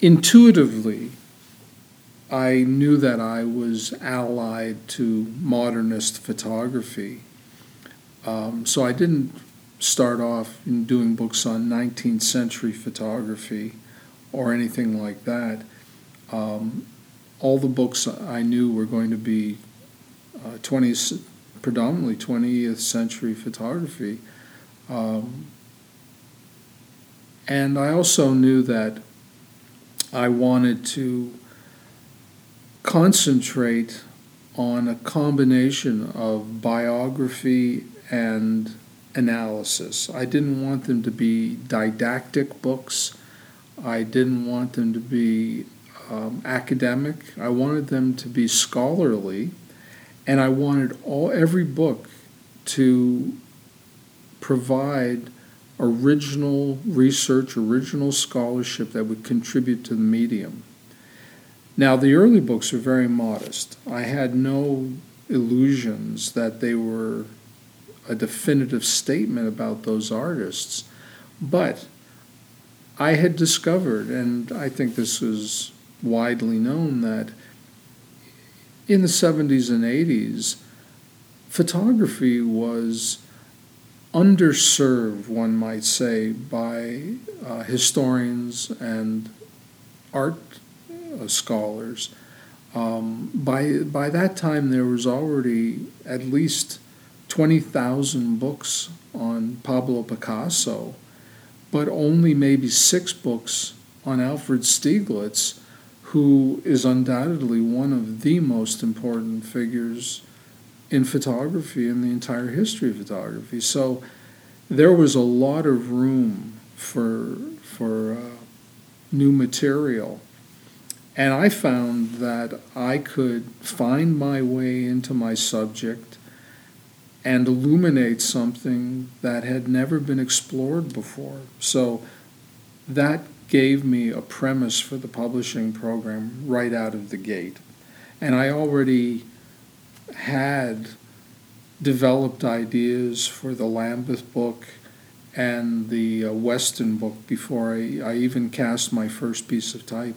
intuitively, I knew that I was allied to modernist photography. Um, so I didn't start off in doing books on 19th century photography or anything like that. Um, all the books I knew were going to be uh, 20th, predominantly 20th century photography. Um, and I also knew that I wanted to concentrate on a combination of biography and analysis. I didn't want them to be didactic books. I didn't want them to be um, academic. I wanted them to be scholarly, and I wanted all every book to provide original research, original scholarship that would contribute to the medium. Now, the early books are very modest. I had no illusions that they were a definitive statement about those artists. But I had discovered, and I think this is widely known, that in the 70s and 80s, photography was underserved, one might say, by uh, historians and art uh, scholars. Um, by, by that time, there was already at least 20,000 books on Pablo Picasso, but only maybe six books on Alfred Stieglitz, who is undoubtedly one of the most important figures in photography in the entire history of photography. So there was a lot of room for for uh, new material, and I found that I could find my way into my subject and illuminate something that had never been explored before. So that gave me a premise for the publishing program right out of the gate. And I already had developed ideas for the Lambeth book and the uh, Weston book before I, I even cast my first piece of type.